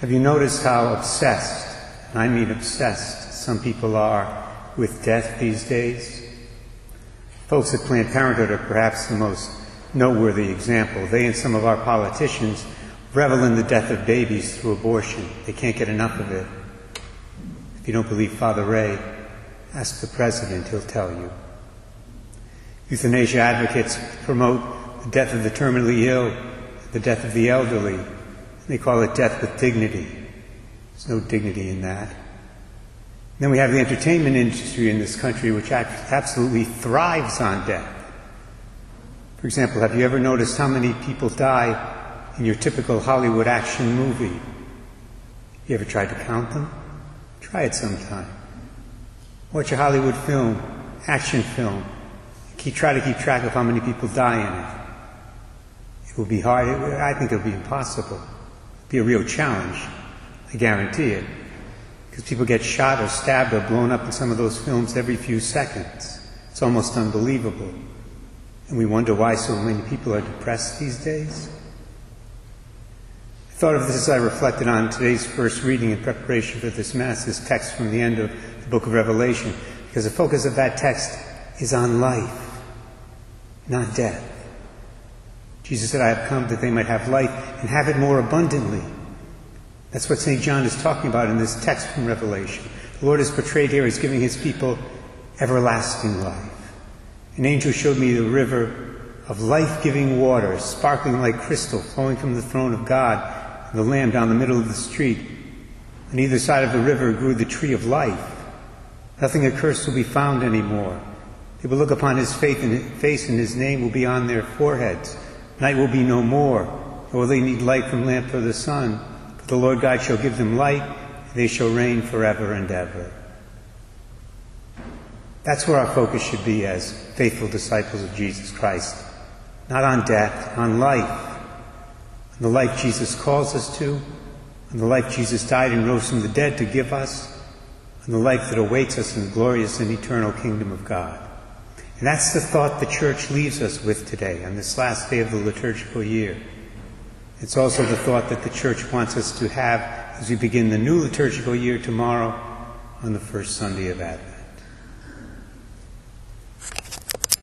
Have you noticed how obsessed, and I mean obsessed, some people are with death these days? Folks at Planned Parenthood are perhaps the most noteworthy example. They and some of our politicians revel in the death of babies through abortion. They can't get enough of it. If you don't believe Father Ray, ask the president, he'll tell you. Euthanasia advocates promote the death of the terminally ill, the death of the elderly. They call it death with dignity. There's no dignity in that. Then we have the entertainment industry in this country, which absolutely thrives on death. For example, have you ever noticed how many people die in your typical Hollywood action movie? Have you ever tried to count them? Try it sometime. Watch a Hollywood film, action film. Keep, try to keep track of how many people die in it. It will be hard. I think it will be impossible. Be a real challenge. I guarantee it. Because people get shot or stabbed or blown up in some of those films every few seconds. It's almost unbelievable. And we wonder why so many people are depressed these days. I thought of this as I reflected on today's first reading in preparation for this Mass, this text from the end of the book of Revelation, because the focus of that text is on life, not death. Jesus said, I have come that they might have life and have it more abundantly. That's what St. John is talking about in this text from Revelation. The Lord is portrayed here as giving his people everlasting life. An angel showed me the river of life giving water, sparkling like crystal, flowing from the throne of God and the Lamb down the middle of the street. On either side of the river grew the tree of life. Nothing accursed will be found anymore. They will look upon his face and his name will be on their foreheads. Night will be no more, nor will they need light from lamp or the sun. But the Lord God shall give them light, and they shall reign forever and ever. That's where our focus should be as faithful disciples of Jesus Christ. Not on death, on life. On the life Jesus calls us to, on the life Jesus died and rose from the dead to give us, on the life that awaits us in the glorious and eternal kingdom of God. And that's the thought the church leaves us with today, on this last day of the liturgical year. It's also the thought that the church wants us to have as we begin the new liturgical year tomorrow on the first Sunday of Advent.